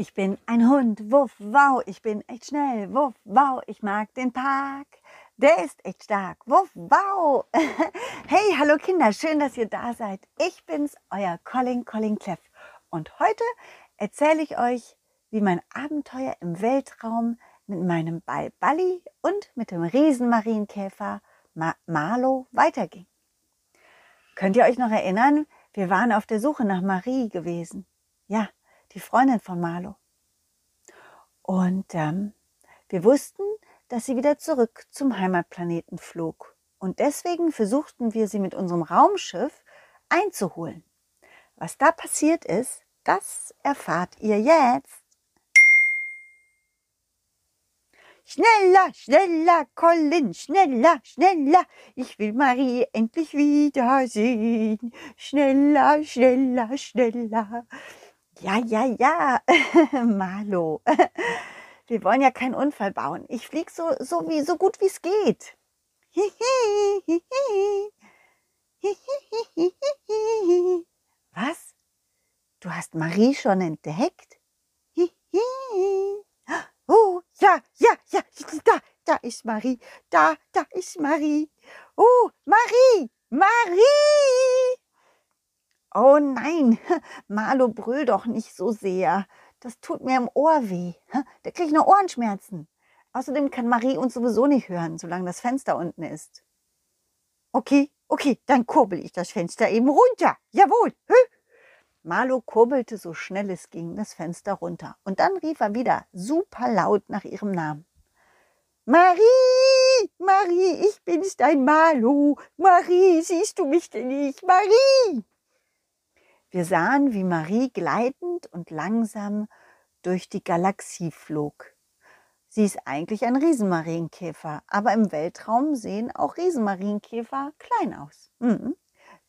Ich bin ein Hund, wuff, wow, ich bin echt schnell, wuff, wow, ich mag den Park. Der ist echt stark, wuff, wow. Hey, hallo Kinder, schön, dass ihr da seid. Ich bin's, euer Colin, Colin Cleff. Und heute erzähle ich euch, wie mein Abenteuer im Weltraum mit meinem Ball Balli und mit dem Riesenmarienkäfer Ma Marlo weiterging. Könnt ihr euch noch erinnern, wir waren auf der Suche nach Marie gewesen. Ja, die Freundin von Marlo. Und ähm, wir wussten, dass sie wieder zurück zum Heimatplaneten flog. Und deswegen versuchten wir sie mit unserem Raumschiff einzuholen. Was da passiert ist, das erfahrt ihr jetzt. Schneller, schneller, Colin, schneller, schneller. Ich will Marie endlich wiedersehen. Schneller, schneller, schneller. Ja, ja, ja, Marlo. Wir wollen ja keinen Unfall bauen. Ich flieg so, so wie, so gut wie es geht. Was? Du hast Marie schon entdeckt? Oh, ja, ja, ja, da, da ist Marie. Da, da ist Marie. Oh, Marie, Marie! Oh nein, Marlo, brüll doch nicht so sehr. Das tut mir im Ohr weh. Da kriege ich nur Ohrenschmerzen. Außerdem kann Marie uns sowieso nicht hören, solange das Fenster unten ist. Okay, okay, dann kurbel ich das Fenster eben runter. Jawohl. Marlo kurbelte so schnell es ging das Fenster runter. Und dann rief er wieder super laut nach ihrem Namen. Marie, Marie, ich bin's, dein Marlo. Marie, siehst du mich denn nicht? Marie! Wir sahen, wie Marie gleitend und langsam durch die Galaxie flog. Sie ist eigentlich ein Riesenmarienkäfer, aber im Weltraum sehen auch Riesenmarienkäfer klein aus. Mhm.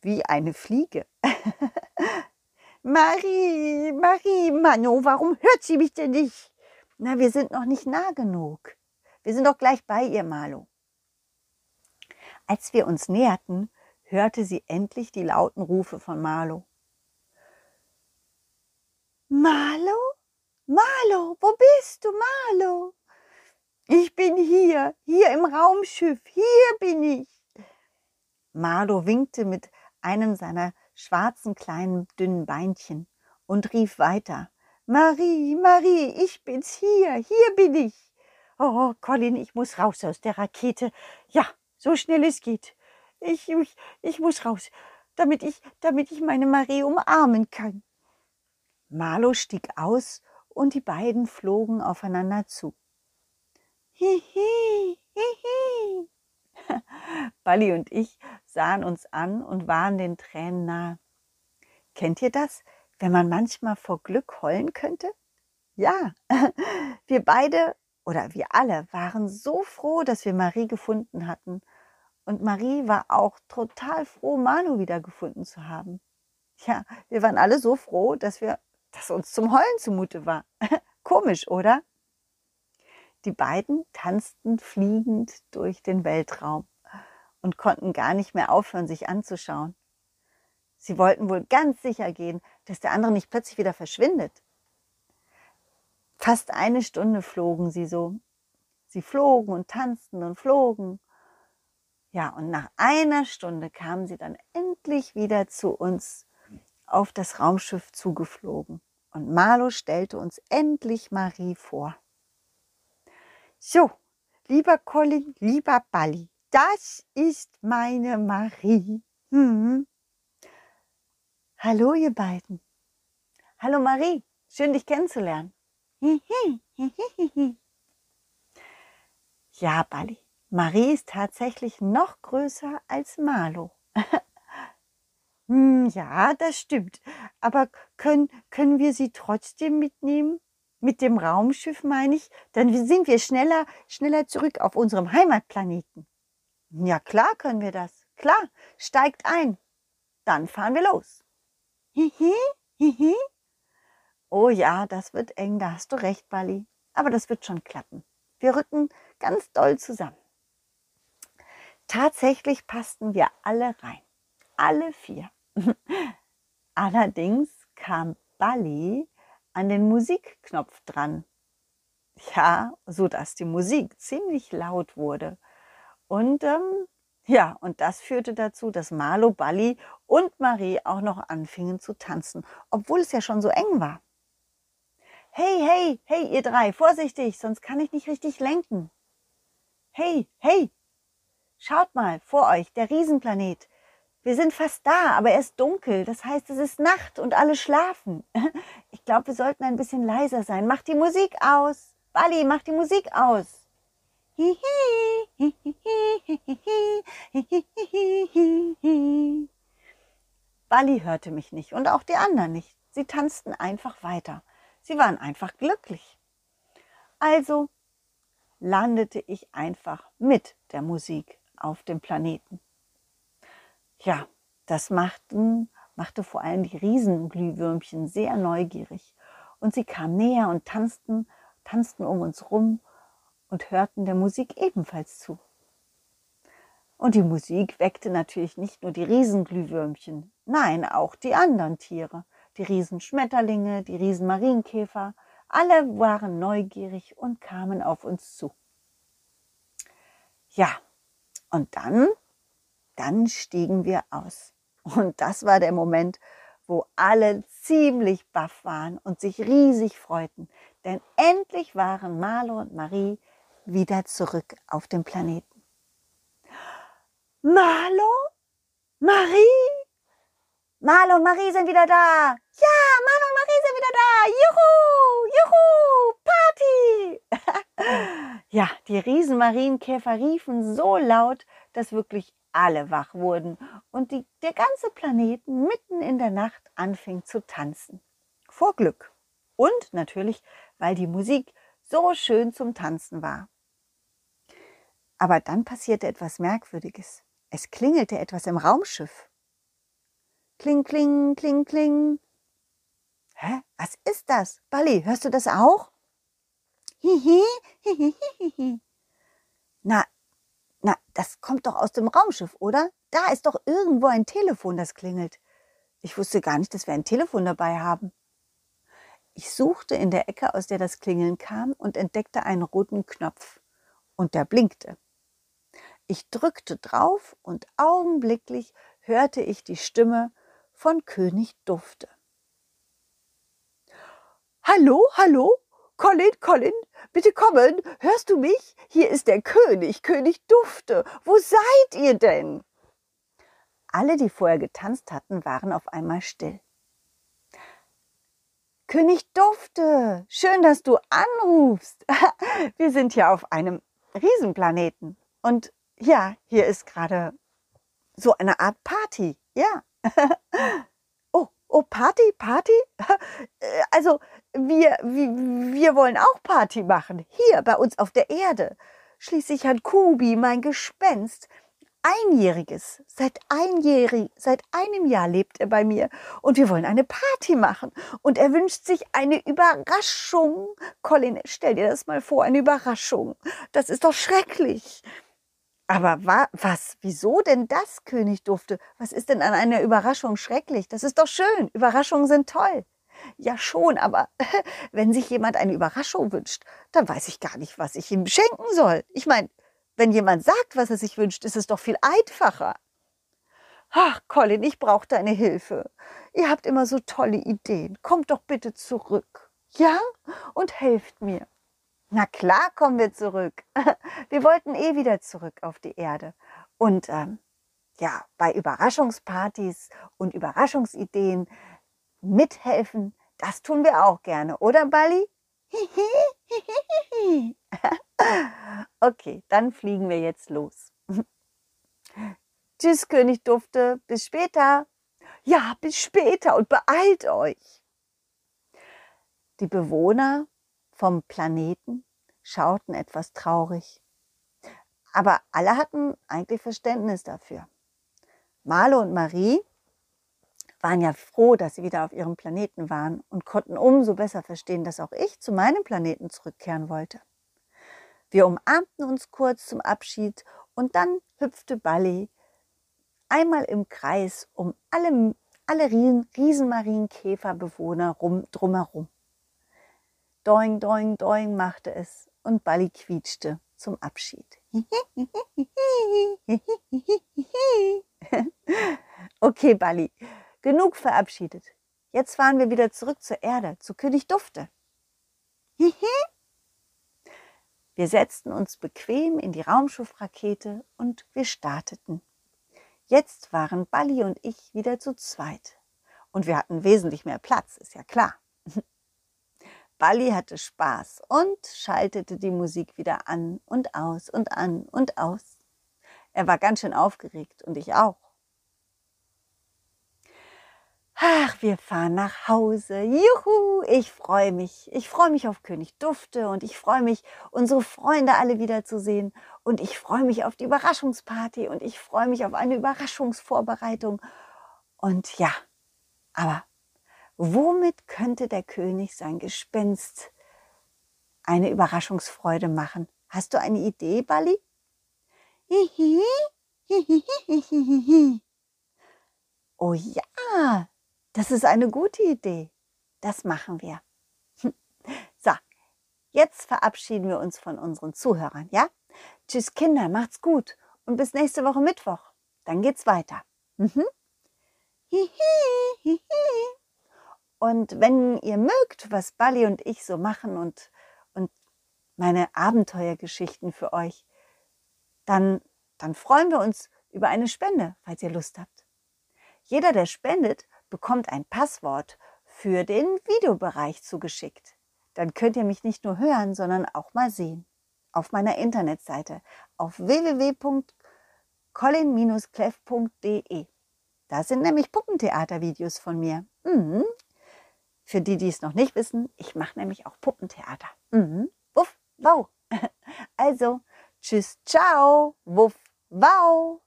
Wie eine Fliege. Marie, Marie, Mano, warum hört sie mich denn nicht? Na, wir sind noch nicht nah genug. Wir sind doch gleich bei ihr, Malo. Als wir uns näherten, hörte sie endlich die lauten Rufe von Marlo. Marlo? Marlo, wo bist du, Marlo? Ich bin hier, hier im Raumschiff, hier bin ich. Marlo winkte mit einem seiner schwarzen kleinen dünnen Beinchen und rief weiter. Marie, Marie, ich bin's hier, hier bin ich. Oh, Colin, ich muss raus aus der Rakete. Ja, so schnell es geht. Ich, ich, ich muss raus, damit ich, damit ich meine Marie umarmen kann. Marlo stieg aus und die beiden flogen aufeinander zu. Hihi, hihi. Balli und ich sahen uns an und waren den Tränen nahe. Kennt ihr das, wenn man manchmal vor Glück heulen könnte? Ja, wir beide oder wir alle waren so froh, dass wir Marie gefunden hatten. Und Marie war auch total froh, Manu wiedergefunden zu haben. Ja, wir waren alle so froh, dass wir dass uns zum Heulen zumute war. Komisch, oder? Die beiden tanzten fliegend durch den Weltraum und konnten gar nicht mehr aufhören, sich anzuschauen. Sie wollten wohl ganz sicher gehen, dass der andere nicht plötzlich wieder verschwindet. Fast eine Stunde flogen sie so. Sie flogen und tanzten und flogen. Ja, und nach einer Stunde kamen sie dann endlich wieder zu uns auf das Raumschiff zugeflogen und Marlo stellte uns endlich Marie vor. So, lieber Colin, lieber Balli, das ist meine Marie. Hm. Hallo, ihr beiden. Hallo, Marie. Schön, dich kennenzulernen. ja, Balli. Marie ist tatsächlich noch größer als Marlo. Hm, ja, das stimmt. Aber können, können wir sie trotzdem mitnehmen? Mit dem Raumschiff meine ich, dann sind wir schneller, schneller zurück auf unserem Heimatplaneten. Ja, klar können wir das. Klar, steigt ein. Dann fahren wir los. Hihi, hihi. Oh ja, das wird eng, da hast du recht, Bali. Aber das wird schon klappen. Wir rücken ganz doll zusammen. Tatsächlich passten wir alle rein. Alle vier. Allerdings kam Bali an den Musikknopf dran. Ja, so dass die Musik ziemlich laut wurde. Und ähm, ja, und das führte dazu, dass Marlo, Balli und Marie auch noch anfingen zu tanzen, obwohl es ja schon so eng war. Hey, hey, hey, ihr drei, vorsichtig, sonst kann ich nicht richtig lenken. Hey, hey, schaut mal vor euch, der Riesenplanet. Wir sind fast da, aber er ist dunkel. Das heißt, es ist Nacht und alle schlafen. Ich glaube, wir sollten ein bisschen leiser sein. Mach die Musik aus. Bali, mach die Musik aus. Bali hörte mich nicht und auch die anderen nicht. Sie tanzten einfach weiter. Sie waren einfach glücklich. Also landete ich einfach mit der Musik auf dem Planeten. Ja, das machten, machte vor allem die Riesenglühwürmchen sehr neugierig. Und sie kamen näher und tanzten, tanzten um uns rum und hörten der Musik ebenfalls zu. Und die Musik weckte natürlich nicht nur die Riesenglühwürmchen, nein, auch die anderen Tiere, die Riesenschmetterlinge, die Riesenmarienkäfer, alle waren neugierig und kamen auf uns zu. Ja, und dann, dann stiegen wir aus. Und das war der Moment, wo alle ziemlich baff waren und sich riesig freuten, denn endlich waren Marlo und Marie wieder zurück auf dem Planeten. Marlo? Marie? Marlo und Marie sind wieder da. Ja, Marlo und Marie sind wieder da. Juhu, juhu, Party. ja, die Riesenmarienkäfer riefen so laut, dass wirklich alle wach wurden und die, der ganze Planeten mitten in der Nacht anfing zu tanzen. Vor Glück. Und natürlich, weil die Musik so schön zum Tanzen war. Aber dann passierte etwas Merkwürdiges. Es klingelte etwas im Raumschiff. Kling, kling, kling, kling. Hä? Was ist das? Bali, hörst du das auch? Hihi, hihi, hihi. Na, na, das kommt doch aus dem Raumschiff, oder? Da ist doch irgendwo ein Telefon, das klingelt. Ich wusste gar nicht, dass wir ein Telefon dabei haben. Ich suchte in der Ecke, aus der das Klingeln kam, und entdeckte einen roten Knopf. Und der blinkte. Ich drückte drauf und augenblicklich hörte ich die Stimme von König Dufte. Hallo, hallo, Colin, Colin, bitte kommen, hörst du mich? Hier ist der König, König Dufte. Wo seid ihr denn? Alle, die vorher getanzt hatten, waren auf einmal still. König Dufte, schön, dass du anrufst. Wir sind hier auf einem Riesenplaneten. Und ja, hier ist gerade so eine Art Party. Ja. oh, Party, Party? Also, wir, wir, wir wollen auch Party machen. Hier bei uns auf der Erde. Schließlich hat Kubi, mein Gespenst, Einjähriges. Seit, einjährig, seit einem Jahr lebt er bei mir und wir wollen eine Party machen. Und er wünscht sich eine Überraschung. Colin, stell dir das mal vor, eine Überraschung. Das ist doch schrecklich. Aber wa was? Wieso denn das, König Dufte? Was ist denn an einer Überraschung schrecklich? Das ist doch schön. Überraschungen sind toll. Ja schon, aber wenn sich jemand eine Überraschung wünscht, dann weiß ich gar nicht, was ich ihm schenken soll. Ich meine, wenn jemand sagt, was er sich wünscht, ist es doch viel einfacher. Ach, Colin, ich brauche deine Hilfe. Ihr habt immer so tolle Ideen. Kommt doch bitte zurück. Ja? Und helft mir. Na klar kommen wir zurück. Wir wollten eh wieder zurück auf die Erde. Und ähm, ja, bei Überraschungspartys und Überraschungsideen mithelfen, das tun wir auch gerne, oder Bali? okay, dann fliegen wir jetzt los. Tschüss, König Dufte, bis später. Ja, bis später und beeilt euch. Die Bewohner vom Planeten schauten etwas traurig. Aber alle hatten eigentlich Verständnis dafür. Marlo und Marie waren ja froh, dass sie wieder auf ihrem Planeten waren und konnten umso besser verstehen, dass auch ich zu meinem Planeten zurückkehren wollte. Wir umarmten uns kurz zum Abschied und dann hüpfte Balli einmal im Kreis um alle, alle Riesen, Riesenmarienkäferbewohner rum, drumherum. Doing, doing, doing machte es und Bali quietschte zum Abschied. okay, Bali, genug verabschiedet. Jetzt fahren wir wieder zurück zur Erde, zu König Dufte. wir setzten uns bequem in die Raumschiffrakete und wir starteten. Jetzt waren Bali und ich wieder zu zweit. Und wir hatten wesentlich mehr Platz, ist ja klar. Bali hatte Spaß und schaltete die Musik wieder an und aus und an und aus. Er war ganz schön aufgeregt und ich auch. Ach, wir fahren nach Hause. Juhu, ich freue mich. Ich freue mich auf König Dufte und ich freue mich, unsere Freunde alle wiederzusehen. Und ich freue mich auf die Überraschungsparty und ich freue mich auf eine Überraschungsvorbereitung. Und ja, aber womit könnte der König sein Gespenst eine Überraschungsfreude machen? Hast du eine Idee, Bali? Oh ja, das ist eine gute Idee. Das machen wir. So, jetzt verabschieden wir uns von unseren Zuhörern, ja? Tschüss Kinder, macht's gut und bis nächste Woche Mittwoch. Dann geht's weiter. Mhm. Und wenn ihr mögt, was Bali und ich so machen und, und meine Abenteuergeschichten für euch, dann, dann freuen wir uns über eine Spende, falls ihr Lust habt. Jeder, der spendet, bekommt ein Passwort für den Videobereich zugeschickt. Dann könnt ihr mich nicht nur hören, sondern auch mal sehen. Auf meiner Internetseite auf www.colin-cleff.de. Da sind nämlich Puppentheatervideos von mir. Mhm. Für die, die es noch nicht wissen, ich mache nämlich auch Puppentheater. Mhm. Wuff, wow. Also, tschüss, ciao, wuff, wow.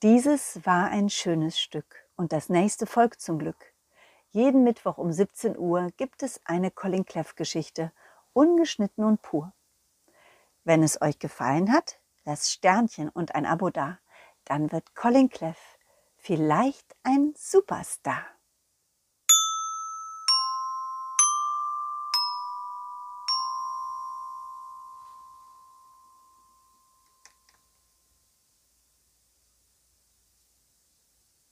Dieses war ein schönes Stück und das nächste folgt zum Glück. Jeden Mittwoch um 17 Uhr gibt es eine Colin Cleff Geschichte, ungeschnitten und pur. Wenn es euch gefallen hat, lasst Sternchen und ein Abo da, dann wird Colin Cleff vielleicht ein Superstar.